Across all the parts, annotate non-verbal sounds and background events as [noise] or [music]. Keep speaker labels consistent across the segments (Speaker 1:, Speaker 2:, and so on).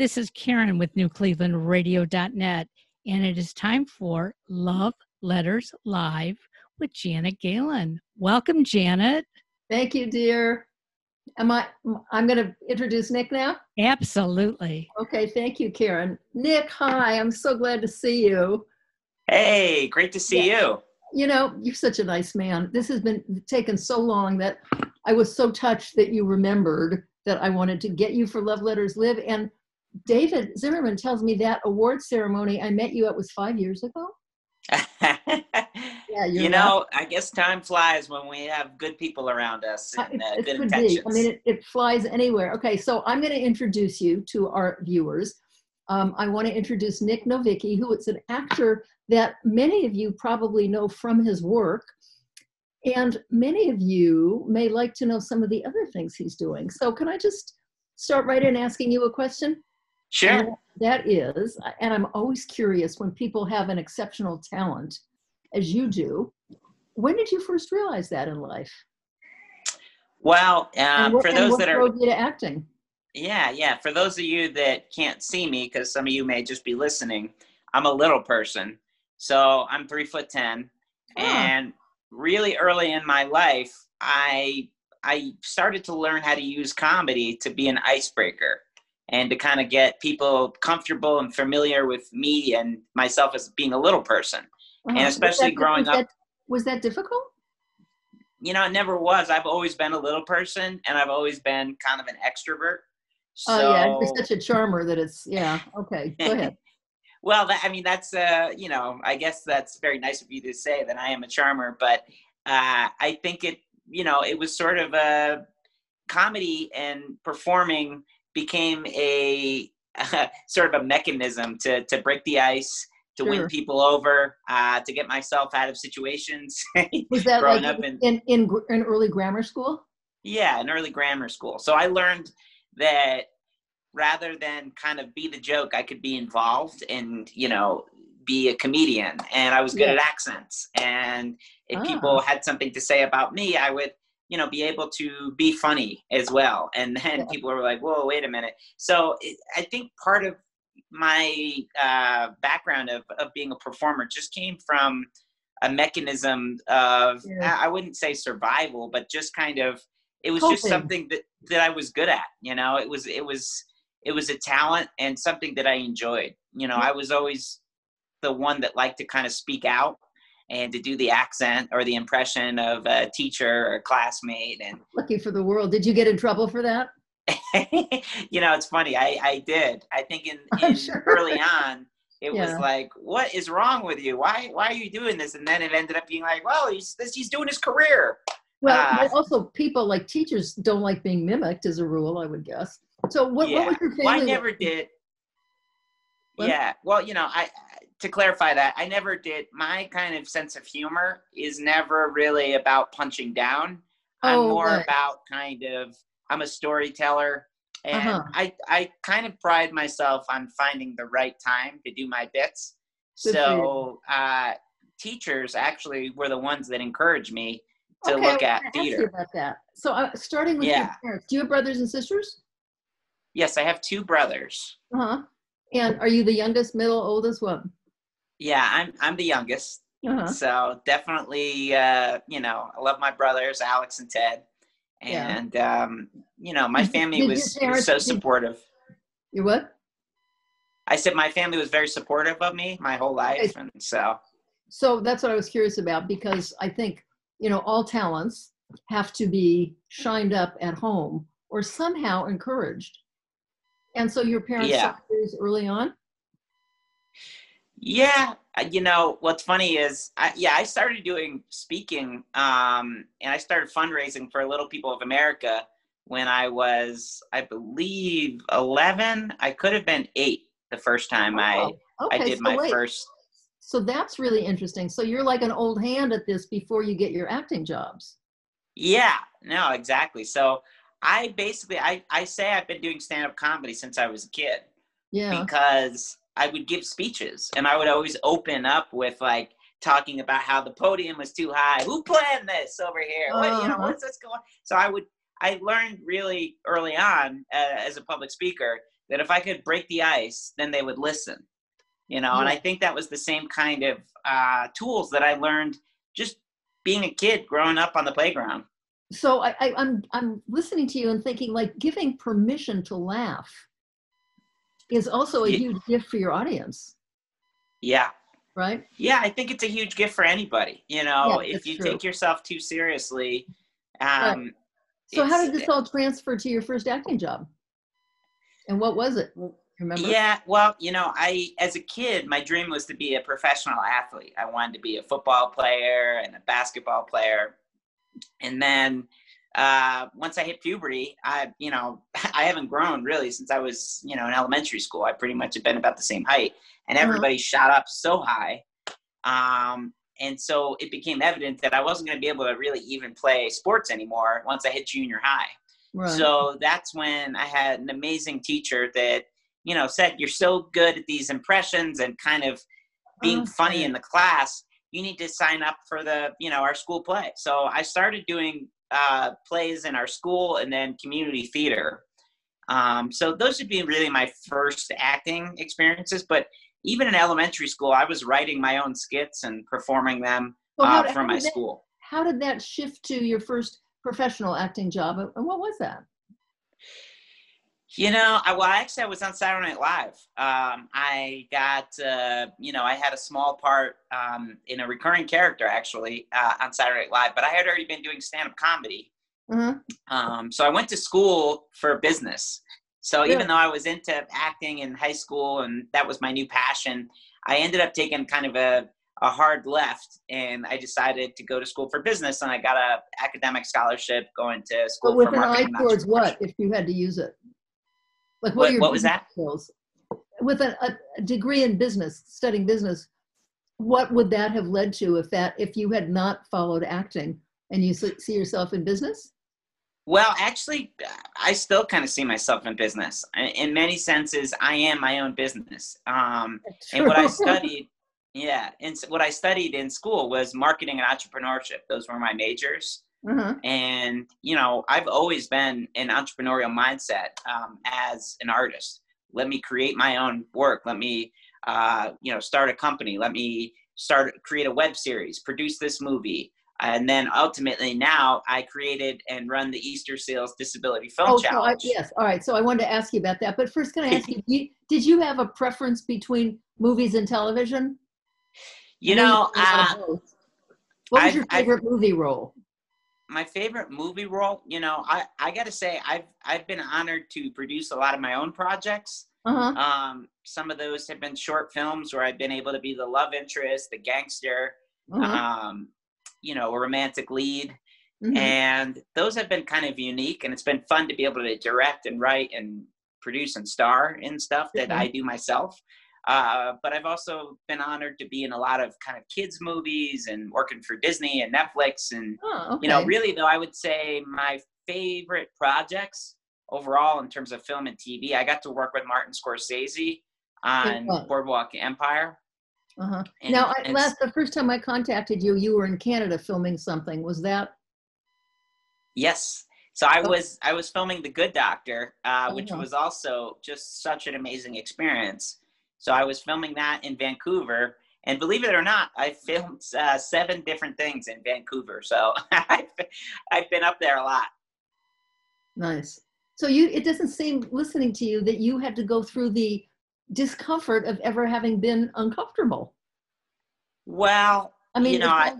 Speaker 1: This is Karen with NewClevelandRadio.net, and it is time for Love Letters Live with Janet Galen. Welcome, Janet.
Speaker 2: Thank you, dear. Am I? I'm going to introduce Nick now.
Speaker 1: Absolutely.
Speaker 2: Okay. Thank you, Karen. Nick, hi. I'm so glad to see you.
Speaker 3: Hey, great to see yeah. you.
Speaker 2: You know, you're such a nice man. This has been taken so long that I was so touched that you remembered that I wanted to get you for Love Letters Live. And David Zimmerman tells me that award ceremony I met you at was five years ago. [laughs]
Speaker 3: yeah, you know, I guess time flies when we have good people around us uh, and uh, it, it good intentions.
Speaker 2: Be. I mean, it, it, flies anywhere. Okay, so I'm going to introduce you to our viewers. Um, I want to introduce Nick Novicki, who is an actor that many of you probably know from his work. And many of you may like to know some of the other things he's doing. So, can I just start right in asking you a question?
Speaker 3: Sure.
Speaker 2: And that is, and I'm always curious when people have an exceptional talent, as you do, when did you first realize that in life?
Speaker 3: Well, um, what, for those that are
Speaker 2: you to acting.
Speaker 3: Yeah, yeah. For those of you that can't see me, because some of you may just be listening, I'm a little person, so I'm three foot ten, oh. and really early in my life, I I started to learn how to use comedy to be an icebreaker and to kind of get people comfortable and familiar with me and myself as being a little person. Uh-huh. And especially
Speaker 2: that,
Speaker 3: growing
Speaker 2: was
Speaker 3: up.
Speaker 2: That, was that difficult?
Speaker 3: You know, it never was. I've always been a little person and I've always been kind of an extrovert.
Speaker 2: So, oh, yeah. You're such a charmer that it's, yeah. Okay. Go [laughs] ahead.
Speaker 3: well, that, I mean, that's, uh, you know, I guess that's very nice of you to say that I am a charmer, but uh, I think it, you know, it was sort of a comedy and performing became a uh, [laughs] sort of a mechanism to to break the ice, to sure. win people over, uh, to get myself out of situations. [laughs]
Speaker 2: Was that growing like up in, in, in in early grammar school?
Speaker 3: Yeah, in early grammar school. So I learned that rather than kind of be the joke, I could be involved and you know be a comedian. And I was good yeah. at accents. And if oh. people had something to say about me, I would you know be able to be funny as well and then yeah. people were like whoa wait a minute so it, i think part of my uh, background of, of being a performer just came from a mechanism of yeah. i wouldn't say survival but just kind of it was Hoping. just something that that i was good at you know it was it was it was a talent and something that i enjoyed you know i was always the one that liked to kind of speak out and to do the accent or the impression of a teacher or a classmate and
Speaker 2: lucky for the world did you get in trouble for that [laughs]
Speaker 3: you know it's funny i i did i think in, [laughs] in sure. early on it yeah. was like what is wrong with you why why are you doing this and then it ended up being like well he's he's doing his career
Speaker 2: well uh, also people like teachers don't like being mimicked as a rule i would guess so what, yeah. what was your family
Speaker 3: well, i never like? did what? yeah well you know i to clarify that, I never did. My kind of sense of humor is never really about punching down. Oh, I'm more right. about kind of. I'm a storyteller, and uh-huh. I I kind of pride myself on finding the right time to do my bits. Good so uh, teachers actually were the ones that encouraged me to okay, look at theater.
Speaker 2: about that. So uh, starting with yeah. your parents, do you have brothers and sisters?
Speaker 3: Yes, I have two brothers.
Speaker 2: Uh huh. And are you the youngest, middle, oldest one?
Speaker 3: Yeah, I'm I'm the youngest. Uh-huh. So definitely, uh, you know, I love my brothers, Alex and Ted, and yeah. um, you know, my family was, was so supportive.
Speaker 2: You what?
Speaker 3: I said my family was very supportive of me my whole life, and so.
Speaker 2: So that's what I was curious about because I think you know all talents have to be shined up at home or somehow encouraged. And so your parents yeah. saw early on.
Speaker 3: Yeah, uh, you know what's funny is, I, yeah, I started doing speaking, um, and I started fundraising for Little People of America when I was, I believe, eleven. I could have been eight the first time oh, I okay, I did so my wait. first.
Speaker 2: So that's really interesting. So you're like an old hand at this before you get your acting jobs.
Speaker 3: Yeah, no, exactly. So I basically I I say I've been doing stand up comedy since I was a kid.
Speaker 2: Yeah.
Speaker 3: Because I would give speeches and I would always open up with like talking about how the podium was too high. Who planned this over here? What, uh-huh. you know, what's this going? So I would, I learned really early on uh, as a public speaker that if I could break the ice, then they would listen. You know, and I think that was the same kind of uh, tools that I learned just being a kid growing up on the playground.
Speaker 2: So I, I, I'm I'm listening to you and thinking like giving permission to laugh is also a huge gift for your audience,
Speaker 3: Yeah.
Speaker 2: right?
Speaker 3: Yeah, I think it's a huge gift for anybody. You know,
Speaker 2: Yeah,
Speaker 3: if you
Speaker 2: true.
Speaker 3: take yourself too seriously, um,
Speaker 2: So how did this all transfer to your first acting job? And what was it? Remember?
Speaker 3: Yeah, well, you know, I as a kid, my dream was to be a professional athlete. I wanted to be a football player and a basketball player. And then uh, once I hit puberty, I, you know, [laughs] I haven't grown really since I was, you know, in elementary school. I pretty much have been about the same height, and
Speaker 2: Uh-huh.
Speaker 3: everybody shot up so high. Um, and so it became evident that I wasn't going to be able to really even play sports anymore once I hit junior high.
Speaker 2: Right.
Speaker 3: So that's when I had an amazing teacher that, you know, said, You're so good at these impressions and kind of being funny in the class. You need to sign up for the, you know, our school play. So I started doing uh, plays in our school and then community theater. Um, so those would be really my first acting experiences. But even in elementary school, I was writing my own skits and performing them
Speaker 2: So how
Speaker 3: uh, for my
Speaker 2: that-
Speaker 3: school.
Speaker 2: how did that shift to your first professional acting job and what was that
Speaker 3: You know, I, well, actually, I was on Saturday Night Live. Um, I got, uh, you know, I had a small part um, in a recurring character actually uh, on Saturday Night Live, but I had already been doing stand-up comedy.
Speaker 2: uh-huh.
Speaker 3: Um, so I went to school for business. So
Speaker 2: Really?
Speaker 3: even though I was into acting in high school and that was my new passion, I ended up taking kind of a, a hard left and I decided to go to school for business and I got a academic scholarship going to school
Speaker 2: but with
Speaker 3: for
Speaker 2: an
Speaker 3: marketing. and
Speaker 2: towards what if you had to use it like
Speaker 3: What-
Speaker 2: your
Speaker 3: what was that?
Speaker 2: skills with a, a- degree in business studying business what would that have led to if that if you had not followed acting and you see see yourself in business
Speaker 3: Well, actually, I still kind of see myself in business. In many senses, I am my own business. Um, and what I [laughs] studied, yeah, and what I studied in school was marketing and entrepreneurship. Those were my majors.
Speaker 2: Uh-huh.
Speaker 3: And, you know, I've always been an entrepreneurial mindset um, as an artist. Let me create my own work. Let me, uh, you know, start a company. Let me start, create a web series, produce this movie. And then ultimately now I created and run the Easterseals Disability Film
Speaker 2: oh so I,
Speaker 3: Challenge.
Speaker 2: yes all right so i wanted to ask you about that but first can i ask [laughs] you, you did you have a preference between movies and television
Speaker 3: You
Speaker 2: know
Speaker 3: know,
Speaker 2: you've done a lot
Speaker 3: uh,
Speaker 2: what was your favorite movie role
Speaker 3: my favorite movie role, you know, I, I got to say, I've, I've been honored to produce a lot of my own projects.
Speaker 2: uh-huh
Speaker 3: Um, some of those have been short films where I've been able to be the love interest, the gangster,
Speaker 2: uh-huh.
Speaker 3: um, you know, a romantic lead.
Speaker 2: mhm.
Speaker 3: And those have been kind of unique. And it's been fun to be able to direct and write and produce and star in stuff that
Speaker 2: Mhm.
Speaker 3: I do myself. Uh, but I've also been honored to be in a lot of kind of kids' movies and working for Disney and Netflix. And,
Speaker 2: oh, okay.
Speaker 3: you know, really, though, I would say my favorite projects overall in terms of film and TV, I got to work with Martin Scorsese on. Boardwalk Empire.
Speaker 2: Uh-huh.
Speaker 3: And-
Speaker 2: now, I,
Speaker 3: and-
Speaker 2: last the first time I contacted you, you were in Canada filming something. Was that?
Speaker 3: Yes. So I
Speaker 2: Oh.
Speaker 3: was I was filming The Good Doctor, uh, which
Speaker 2: Uh-huh.
Speaker 3: was also just such an amazing experience. So I was filming that in Vancouver, and believe it or not, I filmed uh, seven different things in Vancouver. So [laughs] I've, I've been up there a lot.
Speaker 2: Nice. So you, it doesn't seem listening to you that you had to go through the discomfort of ever having been uncomfortable.
Speaker 3: Well,
Speaker 2: I mean,
Speaker 3: you know, I,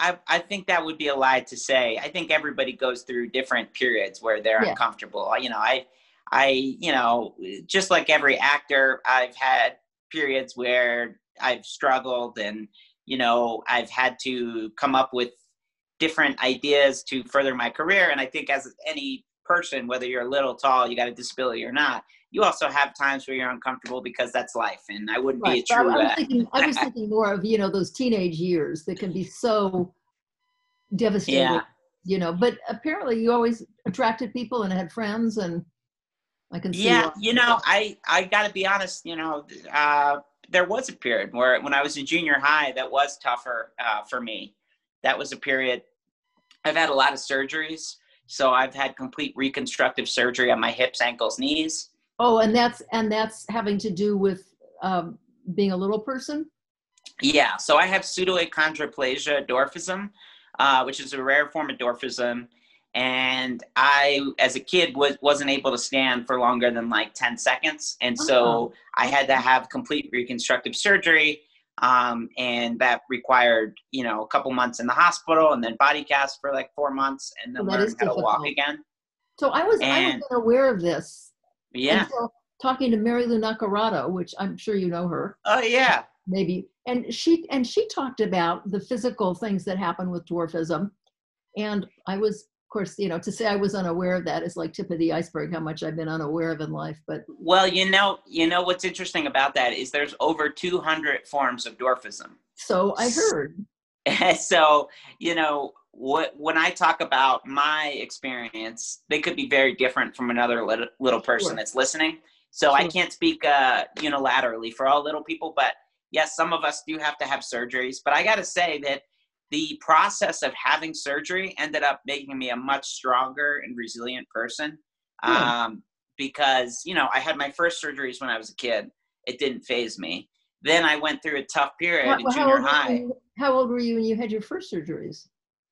Speaker 3: I, I think that would be a lie to say. I think everybody goes through different periods where they're
Speaker 2: Yeah.
Speaker 3: uncomfortable. You know, I I you know, just like every actor, I've had periods where I've struggled and you know, I've had to come up with different ideas to further my career and I think as any person whether you're a little tall, you got a disability or not, you also have times where you're uncomfortable because that's life and I wouldn't
Speaker 2: right.
Speaker 3: be a true
Speaker 2: I was
Speaker 3: uh,
Speaker 2: thinking, I was [laughs] thinking more of you know those teenage years that can be so devastating.
Speaker 3: yeah.
Speaker 2: You know, but apparently you always attracted people and had friends, and I can see.
Speaker 3: yeah
Speaker 2: why.
Speaker 3: you know i i gotta be honest you know uh there was a period where when i was in junior high that was tougher uh, for me that was a period i've had a lot of surgeries so i've had complete reconstructive surgery on my hips ankles knees
Speaker 2: Oh, and that's and that's having to do with um, being a little person.
Speaker 3: Yeah, so I have pseudoachondroplasia dwarfism, uh, which is a rare form of dwarfism, and I, as a kid, was wasn't able to stand for longer than like ten seconds, and so
Speaker 2: Oh.
Speaker 3: I had to have complete reconstructive surgery, um, and that required you know a couple months in the hospital, and then body cast for like four months, and then
Speaker 2: that
Speaker 3: learn how to walk again.
Speaker 2: So I was I wasn't aware of this
Speaker 3: Yeah.
Speaker 2: talking to Mary Lou Nacarado, which I'm sure you know her.
Speaker 3: Oh yeah.
Speaker 2: maybe and she and she talked about the physical things that happen with dwarfism and i was of course you know to say i was unaware of that is like tip of the iceberg how much i've been unaware of in life but
Speaker 3: Well, you know, you know what's interesting about that is there's over 200 forms of dwarfism.
Speaker 2: so i heard [laughs]
Speaker 3: so you know what when i talk about my experience they could be very different from another little, little person
Speaker 2: Sure.
Speaker 3: that's listening so i can't speak uh, unilaterally for all little people but yes some of us do have to have surgeries but i got to say that the process of having surgery ended up making me a much stronger and resilient person
Speaker 2: Good.
Speaker 3: um, because you know i had my first surgeries when i was a kid it didn't phase me then i went through a tough period
Speaker 2: how,
Speaker 3: in junior
Speaker 2: were
Speaker 3: high
Speaker 2: you, how old were you when you had your first surgeries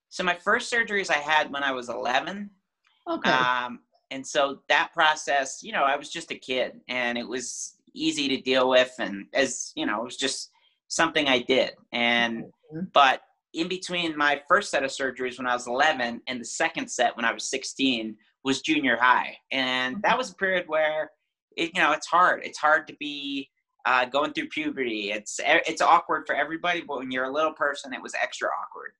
Speaker 3: So my first surgeries I had when I was 11.
Speaker 2: okay
Speaker 3: Um, and so that process, you know, I was just a kid and it was easy to deal with. And as, you know, it was just something I did. And,
Speaker 2: Mhm.
Speaker 3: but in between my first set of surgeries when I was 11 and the second set when I was 16 was junior high. And that was a period where it, you know, it's hard. It's hard to be uh, going through puberty. It's, it's awkward for everybody, but when you're a little person, it was extra awkward.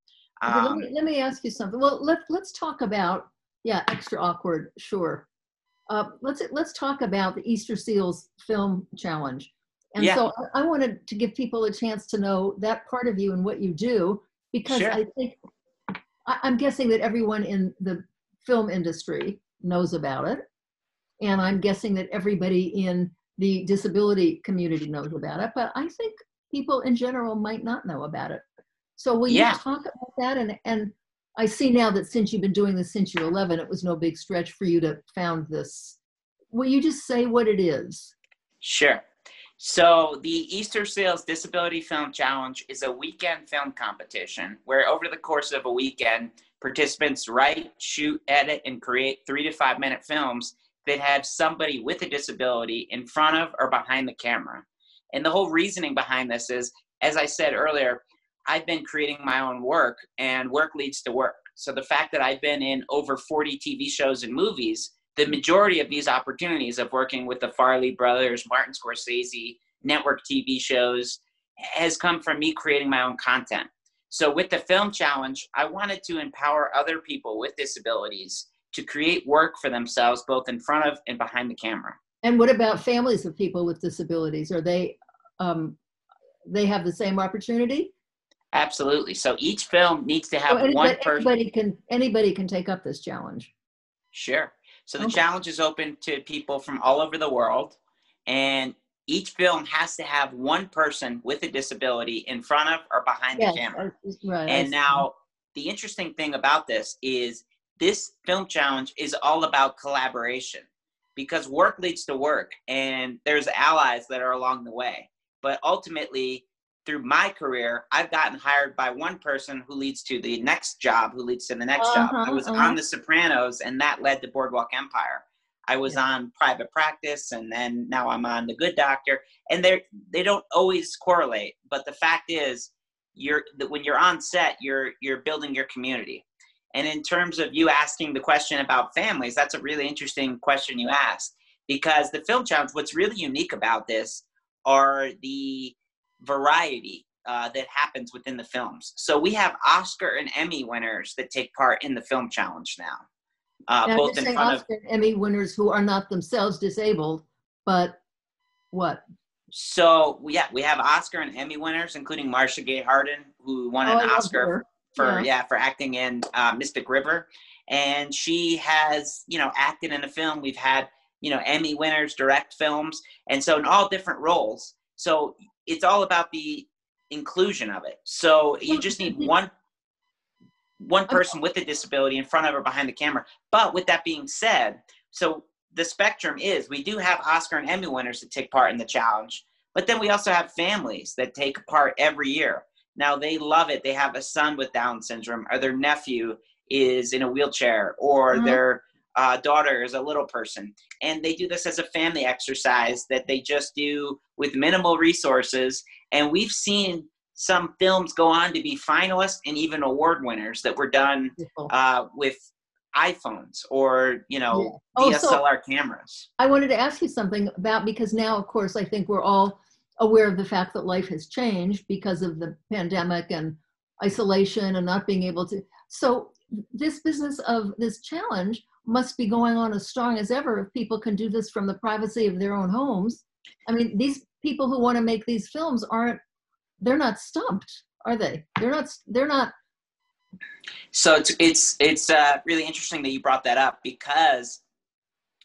Speaker 2: Okay, let,
Speaker 3: Um,
Speaker 2: me, let me ask you something well let, let's talk about yeah extra awkward sure uh, let's let's talk about the easter seals film challenge and
Speaker 3: Yeah.
Speaker 2: so I, I wanted to give people a chance to know that part of you and what you do because
Speaker 3: Sure.
Speaker 2: i think I, i'm guessing that everyone in the film industry knows about it and i'm guessing that everybody in the disability community knows about it but i think people in general might not know about it so will
Speaker 3: Yeah.
Speaker 2: you talk about that? And and I see now that since you've been doing this since you're 11, it was no big stretch for you to found this. Will you just say what it is?
Speaker 3: Sure. So the Easterseals Disability Film Challenge is a weekend film competition where over the course of a weekend, participants write, shoot, edit, and create three to five minute films that have somebody with a disability in front of or behind the camera. And the whole reasoning behind this is, as I said earlier, I've been creating my own work and work leads to work. So the fact that I've been in over 40 TV shows and movies the majority of these opportunities of working with the Farrelly brothers, Martin Scorsese, network TV shows has come from me creating my own content. So with the film challenge, I wanted to empower other people with disabilities to create work for themselves both in front of and behind the camera.
Speaker 2: And what about families of people with disabilities? Are they um, they have the same opportunity?
Speaker 3: Absolutely. So each film needs to have
Speaker 2: So any-
Speaker 3: one person.
Speaker 2: anybody can anybody can take up this challenge.
Speaker 3: Sure. So the
Speaker 2: Okay.
Speaker 3: challenge is open to people from all over the world, and each film has to have one person with a disability in front of or behind
Speaker 2: Yes,
Speaker 3: the camera.
Speaker 2: Right.
Speaker 3: And now, the interesting thing about this is this film challenge is all about collaboration because work leads to work, and there's allies that are along the way. But ultimately, through my career, I've gotten hired by one person who leads to the next job, who leads to the next job. I
Speaker 2: Uh-huh,
Speaker 3: was
Speaker 2: uh-huh.
Speaker 3: on The Sopranos, and that led to Boardwalk Empire. I was on Private Practice, and then now I'm on The Good Doctor, and they they don't always correlate. But the fact is, you're when you're on set, you're you're building your community. And in terms of you asking the question about families, that's a really interesting question you asked because the film challenge. What's really unique about this are the variety uh, that happens within the films. So we have Oscar and Emmy winners that take part in the film challenge now, uh,
Speaker 2: Now,
Speaker 3: both in front of.
Speaker 2: Oscar and Emmy winners who are not themselves disabled, but what?
Speaker 3: So yeah, we have Oscar and Emmy winners, including Marcia Gay Harden, who won
Speaker 2: Oh,
Speaker 3: an Oscar for
Speaker 2: Yeah.
Speaker 3: yeah. for acting in uh, Mystic River, and she has you know acted in a film. We've had you know Emmy winners direct films, and so in all different roles. So it's all about the inclusion of it. So you just need one one person with a disability in front of or behind the camera. But with that being said, so the spectrum is we do have Oscar and Emmy winners that take part in the challenge, but then we also have families that take part every year. Now they love it. They have a son with Down syndrome, or their nephew is in a wheelchair, or mm-hmm. their uh, daughter is a little person. And they do this as a family exercise that they just do with minimal resources. And we've seen some films go on to be finalists and even award winners that were done uh, with iPhones or you know yeah. oh, DSLR so cameras.
Speaker 2: I wanted to ask you something about because now, of course, I think we're all aware of the fact that life has changed because of the pandemic and isolation and not being able to. So this business of this challenge must be going on as strong as ever if people can do this from the privacy of their own homes. I mean, these people who want to make these films aren't they're not stumped, are they? They're not they're not
Speaker 3: so it's it's it's uh, really interesting that you brought that up because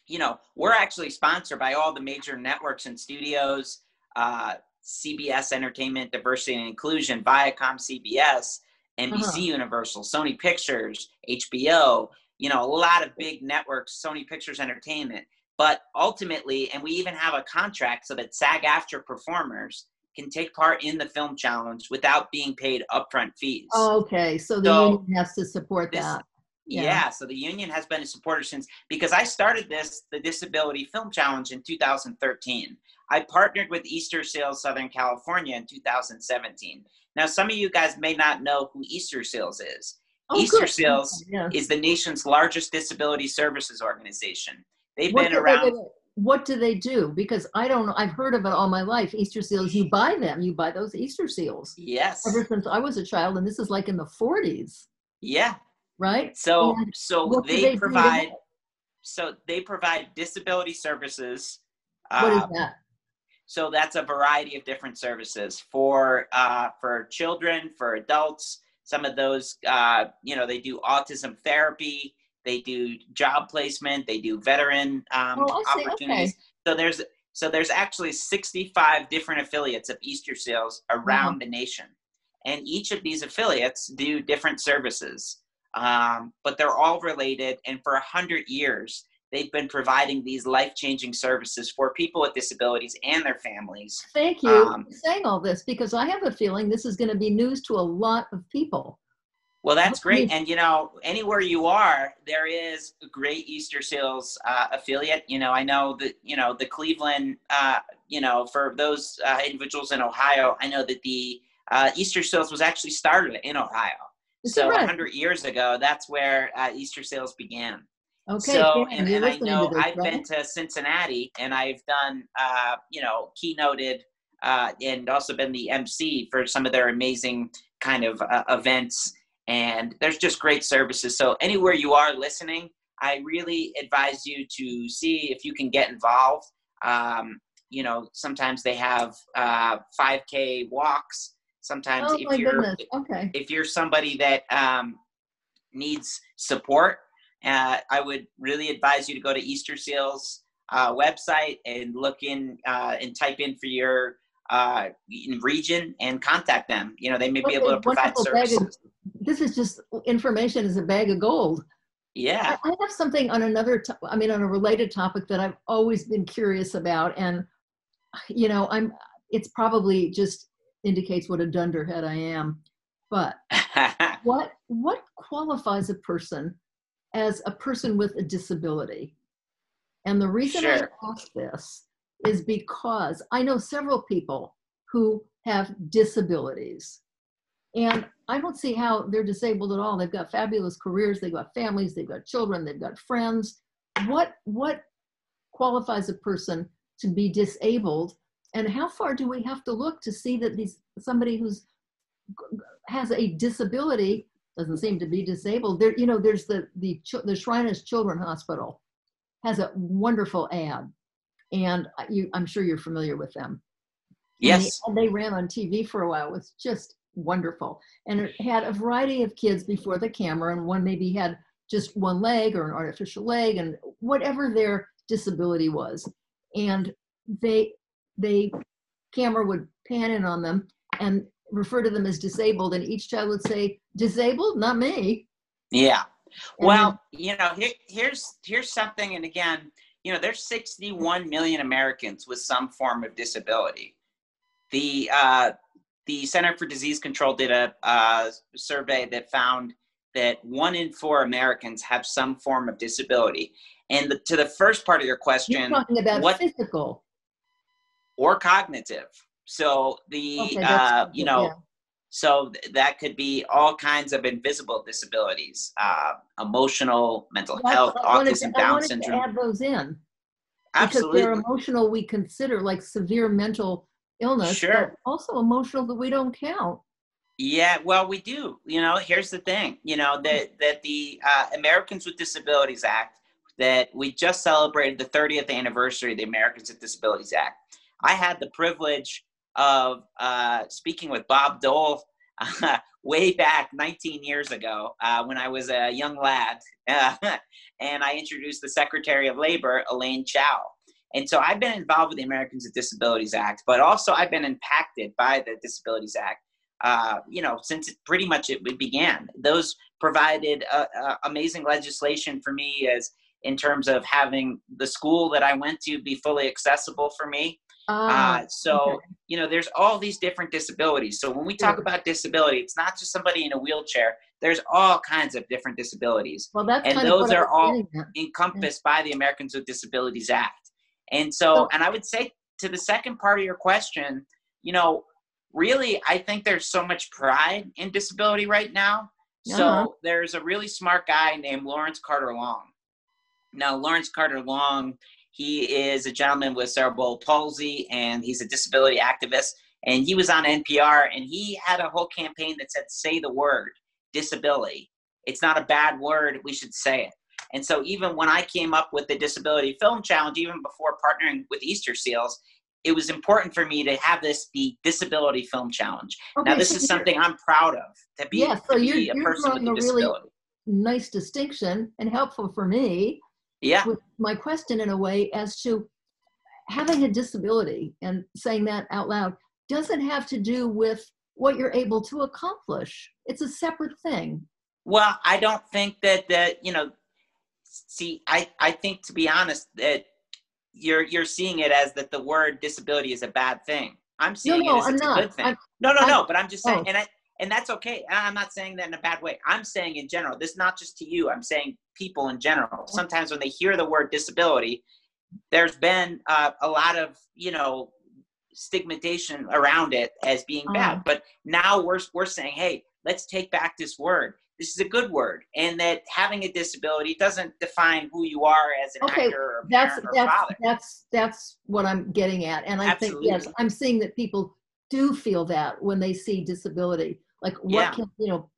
Speaker 3: you know we're actually sponsored by all the major networks and studios, uh, CBS Entertainment, Diversity and Inclusion, Viacom, CBS, NBC uh-huh. Universal, Sony Pictures, HBO. You know, a lot of big networks, Sony Pictures Entertainment. But ultimately, and we even have a contract so that SAG-AFTRA performers can take part in the film challenge without being paid upfront fees.
Speaker 2: Oh, okay, so the so union has to support this, that.
Speaker 3: Yeah. yeah. so the union has been a supporter since because I started this the Disability Film Challenge in 2013. I partnered with Easterseals Southern California in 2017. Now, some of you guys may not know who Easterseals is. Oh, Easter Seals yeah. is the nation's largest disability services organization. They've what been around
Speaker 2: what do they do? Because I don't know. I've heard of it all my life. Easter seals, you buy them. You buy those Easter seals.
Speaker 3: Yes.
Speaker 2: Ever since I was a child, and this is like in the 40s.
Speaker 3: Yeah.
Speaker 2: Right.
Speaker 3: So and so they, they provide. So they provide disability services.
Speaker 2: What uh, is that?
Speaker 3: So that's a variety of different services for uh, for children, for adults. Some of those, uh, you know, they do autism therapy they do job placement, they do veteran um, oh, opportunities. Okay. So there's so there's actually 65 different affiliates of Easterseals around the nation, and each of these affiliates do different services, um, but they're all related. And for a hundred years, they've been providing these life-changing services for people with disabilities and their families.
Speaker 2: Thank you um, for saying all this because I have a feeling this is going to be news to a lot of people.
Speaker 3: Well, that's great. And, you know, anywhere you are, there is a great Easterseals uh, affiliate. You know, I know that, you know, the Cleveland, uh, you know, for those uh, individuals in Ohio, I know that the uh, Easterseals was actually started in Ohio. Is so 100 years ago, that's where uh, Easterseals began. Okay. So, and, and I know this, I've right? been to Cincinnati and I've done, uh, you know, keynoted uh, and also been the MC for some of their amazing kind of uh, events and there's just great services. So anywhere you are listening, I really advise you to see if you can get involved. Um, you know, sometimes they have uh, 5K walks. Sometimes oh, if you're okay. if you're somebody that um, needs support, uh, I would really advise you to go to Easterseals uh, website and look in uh, and type in for your uh, region and contact them. You know, they may okay, be able to provide services
Speaker 2: this is just information is a bag of gold.
Speaker 3: Yeah.
Speaker 2: I, I have something on another, to- I mean, on a related topic that I've always been curious about. And, you know, I'm, it's probably just indicates what a dunderhead I am. But [laughs] what, what qualifies a person as a person with a disability? And the reason sure. I ask this is because I know several people who have disabilities. And I don't see how they're disabled at all. They've got fabulous careers, they've got families, they've got children, they've got friends. What what qualifies a person to be disabled? And how far do we have to look to see that these somebody who's has a disability doesn't seem to be disabled? There, you know, there's the the the Shriners Children Hospital has a wonderful ad, and you, I'm sure you're familiar with them.
Speaker 3: Yes,
Speaker 2: and they, and they ran on TV for a while. It was just wonderful. And it had a variety of kids before the camera, and one maybe had just one leg or an artificial leg, and whatever their disability was. And they, they, camera would pan in on them and refer to them as disabled, and each child would say, "Disabled? Not me."
Speaker 3: Yeah. And well, then, you know, here, here's here's something, and again, you know, there's 61 million Americans with some form of disability. The uh, the Center for Disease Control did a uh, survey that found that one in four Americans have some form of disability. And the, to the first part of your question,
Speaker 2: You're talking about
Speaker 3: what
Speaker 2: physical.
Speaker 3: or cognitive. So the
Speaker 2: Okay,
Speaker 3: uh, you know
Speaker 2: yeah.
Speaker 3: so th- that could be all kinds of invisible disabilities, uh, emotional, mental
Speaker 2: Well,
Speaker 3: health,
Speaker 2: I
Speaker 3: autism,
Speaker 2: to-
Speaker 3: Down syndrome.
Speaker 2: add those in.
Speaker 3: Absolutely.
Speaker 2: Because they're emotional, we consider like severe mental illness.
Speaker 3: Sure.
Speaker 2: but Also emotional that we don't count.
Speaker 3: Yeah, well, we do. You know, here's the thing. You know that that the uh, Americans with Disabilities Act that we just celebrated the 30th anniversary of the Americans with Disabilities Act. I had the privilege of uh, speaking with Bob Dole uh, [laughs] way back 19 years ago uh, when I was a young lad, [laughs] and I introduced the Secretary of Labor, Elaine Chao. And so I've been involved with the Americans with Disabilities Act, but also I've been impacted by the Disabilities Act uh, you know, since it pretty much it, it began. Those provided uh, uh, amazing legislation for me as in terms of having the school that I went to be fully accessible for me.
Speaker 2: Ah,
Speaker 3: Uh, so,
Speaker 2: okay.
Speaker 3: you know, there's all these different disabilities. So when we talk
Speaker 2: Sure.
Speaker 3: about disability, it's not just somebody in a wheelchair. There's all kinds of different disabilities
Speaker 2: well, that's
Speaker 3: and those
Speaker 2: of what I
Speaker 3: are all- encompassed by the Americans with Disabilities Act. And so,
Speaker 2: So-
Speaker 3: and I would say to the second part of your question, you know, really, I think there's so much pride in disability right now. So
Speaker 2: Uh-huh.
Speaker 3: there's a really smart guy named Lawrence Carter Long. Now, Lawrence Carter Long, he is a gentleman with cerebral palsy and he's a disability activist. And he was on NPR and he had a whole campaign that said, say the word disability. It's not a bad word. We should say it. And so even when I came up with the Disability Film Challenge, even before partnering with Easter Seals, it was important for me to have this be Disability Film Challenge. now this
Speaker 2: so
Speaker 3: is something I'm proud of to be,
Speaker 2: Yeah, so
Speaker 3: to
Speaker 2: you're-
Speaker 3: be a
Speaker 2: you're
Speaker 3: person with a
Speaker 2: a really-
Speaker 3: disability.
Speaker 2: Nice distinction and helpful for me.
Speaker 3: Yeah,
Speaker 2: my question in a way as to having a disability and saying that out loud doesn't have to do with what you're able to accomplish. It's a separate thing.
Speaker 3: Well, I don't think that that you know. See, I I think to be honest that you're you're seeing it as that the word disability is a bad thing. I'm seeing
Speaker 2: no,
Speaker 3: it as
Speaker 2: I'm
Speaker 3: it's a
Speaker 2: not.
Speaker 3: good thing.
Speaker 2: I'm-
Speaker 3: no, no,
Speaker 2: I'm-
Speaker 3: no. But I'm just saying,
Speaker 2: oh.
Speaker 3: and I and that's okay. I'm not saying that in a bad way. I'm saying in general. This is not just to you. I'm saying people in general. Sometimes when they hear the word disability, there's been uh, a lot of you know stigmatization around it as being bad.
Speaker 2: Uh-huh.
Speaker 3: But now we're we're saying, hey, let's take back this word. This is a good word, and that having a disability doesn't define who you are as an
Speaker 2: Okay,
Speaker 3: actor or
Speaker 2: That's
Speaker 3: parent or
Speaker 2: that's
Speaker 3: father.
Speaker 2: that's that's what I'm getting at. And I think yes, I'm seeing that people do feel that when they see disability. Like what
Speaker 3: Yeah.
Speaker 2: can you know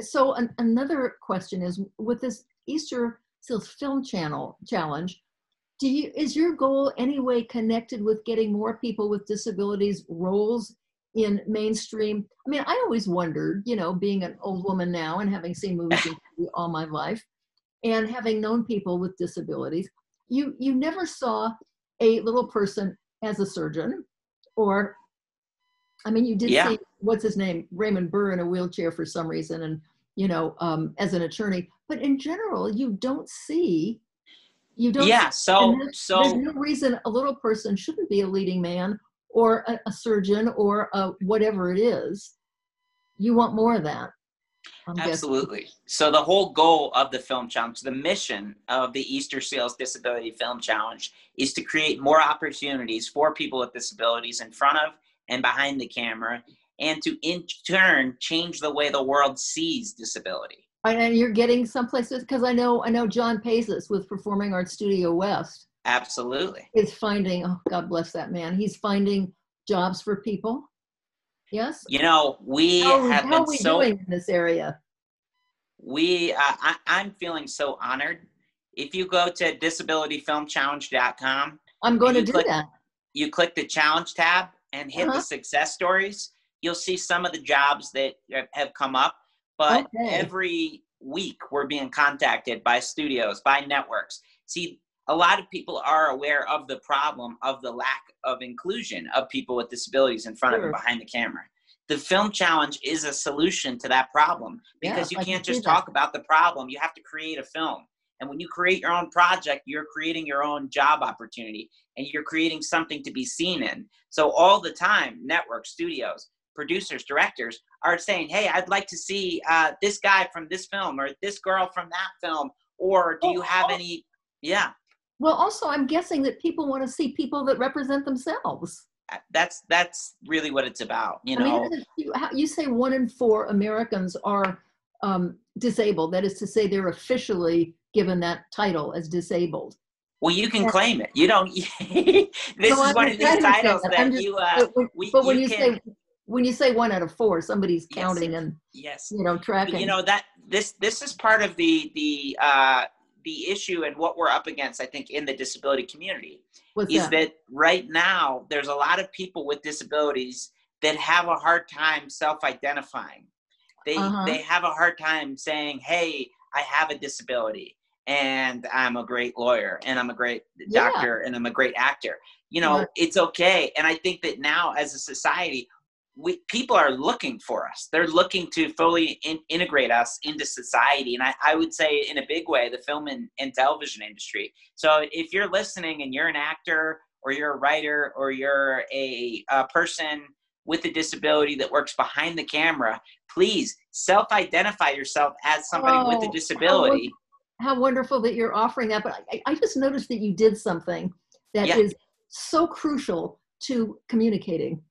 Speaker 2: so an, another question is with this Easter Seals Film Channel challenge, do you is your goal anyway connected with getting more people with disabilities roles in mainstream? I mean, I always wondered, you know, being an old woman now and having seen movies and [laughs] TV all my life, and having known people with disabilities, you you never saw a little person as a surgeon, or I mean, you did
Speaker 3: Yeah.
Speaker 2: see what's his name, Raymond Burr, in a wheelchair for some reason, and you know, um, as an attorney. But in general, you don't see, you don't.
Speaker 3: yeah.
Speaker 2: see-
Speaker 3: So
Speaker 2: there's,
Speaker 3: so
Speaker 2: there's no reason a little person shouldn't be a leading man or a, a surgeon or a whatever it is. You want more of that. I'm guessing.
Speaker 3: Absolutely. So the whole goal of the film challenge, the mission of the Easter Seals Disability Film Challenge is to create more opportunities for people with disabilities in front of and behind the camera and to in turn change the way the world sees disability.
Speaker 2: And you're getting someplace because I know I know John Pazis with Performing Arts Studio West
Speaker 3: Absolutely.
Speaker 2: is finding. Oh, God bless that man. He's finding jobs for people. Yes.
Speaker 3: You know, we
Speaker 2: How,
Speaker 3: have
Speaker 2: how
Speaker 3: been
Speaker 2: are we
Speaker 3: so
Speaker 2: doing in this area?
Speaker 3: we uh, I, i'm feeling so honored if you go to disabilityfilmchallenge.com
Speaker 2: I'm going to do
Speaker 3: click-
Speaker 2: that.
Speaker 3: you click the challenge tab and hit
Speaker 2: Uh-huh.
Speaker 3: the success stories you'll see some of the jobs that have- come up but
Speaker 2: Okay.
Speaker 3: every week we're being contacted by studios by networks see a lot of people are aware of the problem of the lack of inclusion of people with disabilities in front of
Speaker 2: Sure.
Speaker 3: and behind the camera the film challenge is a solution to that problem
Speaker 2: Yeah,
Speaker 3: because you
Speaker 2: can
Speaker 3: can't
Speaker 2: see
Speaker 3: just talk about the problem you have to create a film And when you create your own project, you're creating your own job opportunity and you're creating something to be seen in. So all the time, network studios, producers, directors are saying, "Hey, I'd like to see uh, this guy from this film or this girl from that film." Or do you have any? [laughs] Yeah.
Speaker 2: Well, also, I'm guessing that people want to see people that represent themselves.
Speaker 3: Uh, that's that's really what it's about. You know,
Speaker 2: I mean, you, you say one in four Americans are um, disabled. That is to say, they're officially given that title as disabled.
Speaker 3: Well, you can claim it. You don't. [laughs] this no, is one of these titles that, that just, you. Uh,
Speaker 2: but,
Speaker 3: we,
Speaker 2: but when you,
Speaker 3: you
Speaker 2: can, say when you say one out of four, somebody's counting
Speaker 3: yes,
Speaker 2: and
Speaker 3: yes,
Speaker 2: you know, tracking.
Speaker 3: You know that this this is part of the the uh, the issue and what we're up against. I think in the disability community
Speaker 2: What's
Speaker 3: is
Speaker 2: that?
Speaker 3: that right now there's a lot of people with disabilities that have a hard time self-identifying. They
Speaker 2: Uh-huh.
Speaker 3: they have a hard time saying, "Hey, I have a disability." And I'm a great lawyer, and I'm a great
Speaker 2: Yeah.
Speaker 3: doctor, and I'm a great actor. You know,
Speaker 2: Right.
Speaker 3: it's okay. And I think that now, as a society, we people are looking for us. They're looking to fully in, integrate us into society, and I, I would say in a big way, the film and, and television industry. So if you're listening and you're an actor, or you're a writer, or you're a, a person with a disability that works behind the camera, please self-identify yourself as somebody with
Speaker 2: Oh,
Speaker 3: a disability.
Speaker 2: How wonderful that you're offering that. But I, I just noticed that you did something that is
Speaker 3: Yeah.
Speaker 2: so crucial to communicating.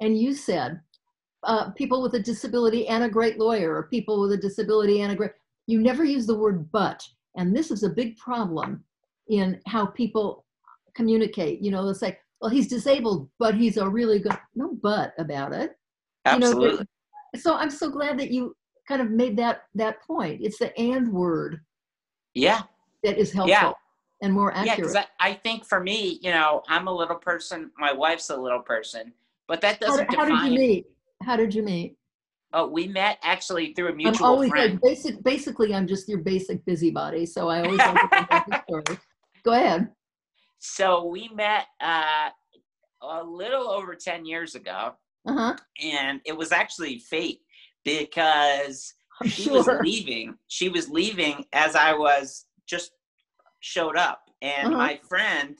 Speaker 2: And you said, uh, people with a disability and a great lawyer, or people with a disability and a great, you never use the word but. And this is a big problem in how people communicate. You know, they'll say, well, he's disabled, but he's a really good, no but about it. You know,
Speaker 3: Absolutely.
Speaker 2: So I'm so glad that you kind of made that that point. It's the and word
Speaker 3: yeah.
Speaker 2: that is helpful
Speaker 3: Yeah.
Speaker 2: and more accurate.
Speaker 3: because I, I think for me, you know, I'm a little person. My wife's a little person, but that doesn't
Speaker 2: did, how did you meet? How did you meet?
Speaker 3: Oh, we met actually through a
Speaker 2: I'm
Speaker 3: mutual
Speaker 2: always
Speaker 3: friend.
Speaker 2: like basic. Basically, I'm just your basic busybody. So I always like to think about the story. Go ahead.
Speaker 3: So we met uh, a little over ten years ago,
Speaker 2: Uh huh.
Speaker 3: and it was actually fate because [laughs]
Speaker 2: I'm
Speaker 3: she was leaving. She was leaving as I was just showed up, and
Speaker 2: Uh-huh.
Speaker 3: my friend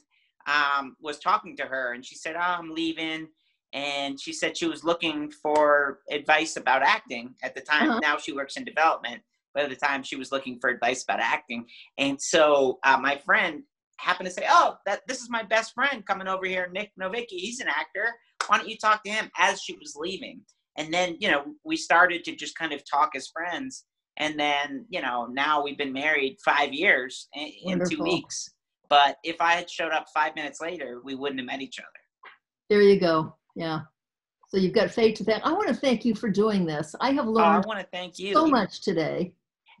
Speaker 3: um, was talking to her, and she said, "Oh, I'm leaving." And she said she was looking for advice about acting at the time.
Speaker 2: Uh-huh.
Speaker 3: Now she works in development, but at the time she was looking for advice about acting. And so uh, my friend happened to say, "Oh, that this is my best friend coming over here, Nick Novicki. He's an actor. Why don't you talk to him?" As she was leaving, and then you know we started to just kind of talk as friends and then you know now we've been married five years in, in two weeks but if i had showed up five minutes later we wouldn't have met each other
Speaker 2: There you go. Yeah. So you've got fate to thank. I want to thank you for doing this. I have
Speaker 3: oh, i want to thank you
Speaker 2: so much today.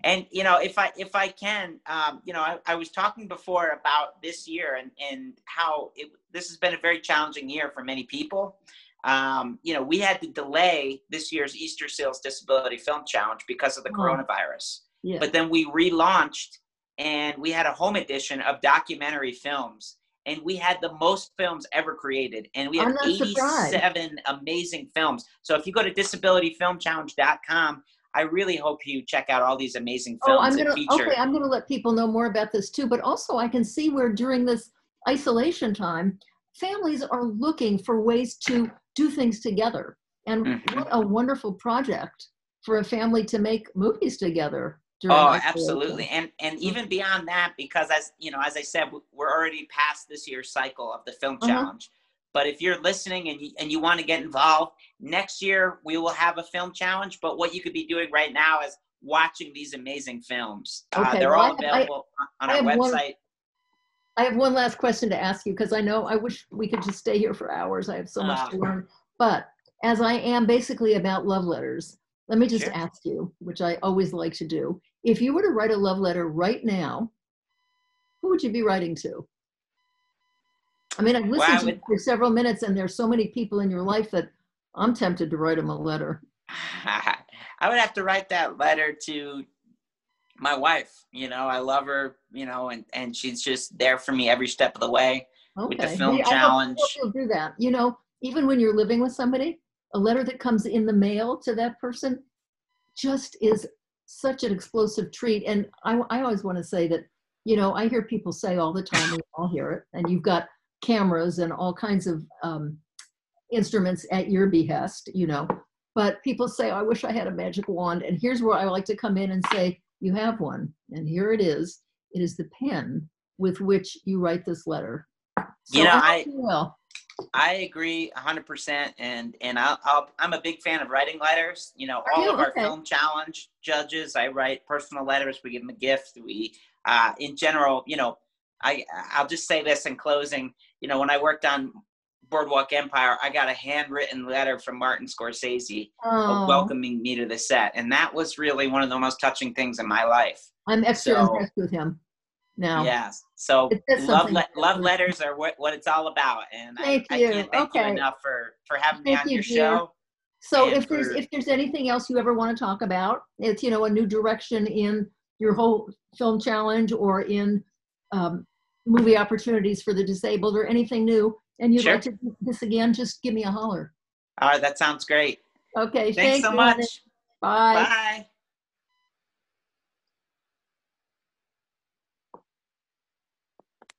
Speaker 3: And you know if i if i can um, you know I, I was talking before about this year and and how it, this has been a very challenging year for many people um, you know we had to delay this year's easter seals disability film challenge because of the
Speaker 2: Oh.
Speaker 3: coronavirus
Speaker 2: Yeah.
Speaker 3: but then we relaunched and we had a home edition of documentary films and we had the most films ever created and we have
Speaker 2: I'm not surprised.
Speaker 3: 87 amazing films so if you go to disabilityfilmchallenge.com i really hope you check out all these amazing films
Speaker 2: Oh, I'm gonna
Speaker 3: feature
Speaker 2: okay. I'm gonna let people know more about this too. But also, I can see where during this isolation time, families are looking for ways to do things together. And
Speaker 3: Mhm.
Speaker 2: what a wonderful project for a family to make movies together.
Speaker 3: Oh, absolutely, and and even beyond that, because as you know, as I said, we're already past this year's cycle of the film
Speaker 2: Uh-huh.
Speaker 3: challenge. But if you're listening and you, and you want to get involved, next year we will have a film challenge. But what you could be doing right now is watching these amazing films. uh,
Speaker 2: Okay,
Speaker 3: they're
Speaker 2: well,
Speaker 3: all
Speaker 2: I- I-
Speaker 3: available on-
Speaker 2: I
Speaker 3: our
Speaker 2: have one-
Speaker 3: website.
Speaker 2: I have one last question to ask you because I know I wish we could just stay here for hours. I have so much to
Speaker 3: Ah.
Speaker 2: learn. But as I am basically about love letters, let me just
Speaker 3: Sure.
Speaker 2: ask you, which I always like to do. If you were to write a love letter right now, who would you be writing to? I mean, I've listened to for several minutes, and there's so many people in your life that I'm tempted to write them a letter. [laughs]
Speaker 3: I would have to write that letter to my wife. You know, I love her. You know, and and she's just there for me every step of the way.
Speaker 2: Okay.
Speaker 3: With the film
Speaker 2: Maybe- I hope- I
Speaker 3: challenge.
Speaker 2: you'll do that. You know, even when you're living with somebody, a letter that comes in the mail to that person just is such an explosive treat. And I, I always want to say that you know, I hear people say all the time, we all hear it, and you've got cameras and all kinds of um, instruments at your behest, you know. But people say, I wish I had a magic wand. And here's where I like to come in and say, You have one. And here it is. It is the pen with which you write this letter. So
Speaker 3: You know,
Speaker 2: I,
Speaker 3: I-
Speaker 2: will.
Speaker 3: I agree 100%. And, and I'll, I'll, I'm a big fan of writing letters. You know,
Speaker 2: Are
Speaker 3: all
Speaker 2: you?
Speaker 3: of our
Speaker 2: Okay.
Speaker 3: film challenge judges, I write personal letters. We give them a gift. We, uh, in general, you know, I, I'll just say this in closing. You know, when I worked on Boardwalk Empire, I got a handwritten letter from Martin Scorsese
Speaker 2: Oh,
Speaker 3: welcoming me to the set. And that was really one of the most touching things in my life.
Speaker 2: I'm extra
Speaker 3: so-
Speaker 2: impressed with him now.
Speaker 3: Yes. So love, le- love letters are what, what it's all about. And
Speaker 2: Thank
Speaker 3: I,
Speaker 2: you.
Speaker 3: I can't thank you
Speaker 2: Okay.
Speaker 3: enough for, for having me
Speaker 2: Thank
Speaker 3: on
Speaker 2: you,
Speaker 3: your
Speaker 2: dear.
Speaker 3: show.
Speaker 2: So if there's if there's anything else you ever want to talk about, it's you know a new direction in your whole film challenge or in um, movie opportunities for the disabled or anything new, and you'd
Speaker 3: Sure.
Speaker 2: like to do this again, just give me a holler.
Speaker 3: All right. That sounds great.
Speaker 2: Okay,
Speaker 3: Thanks
Speaker 2: thank
Speaker 3: so
Speaker 2: you,
Speaker 3: much.
Speaker 2: Bye.
Speaker 3: Bye.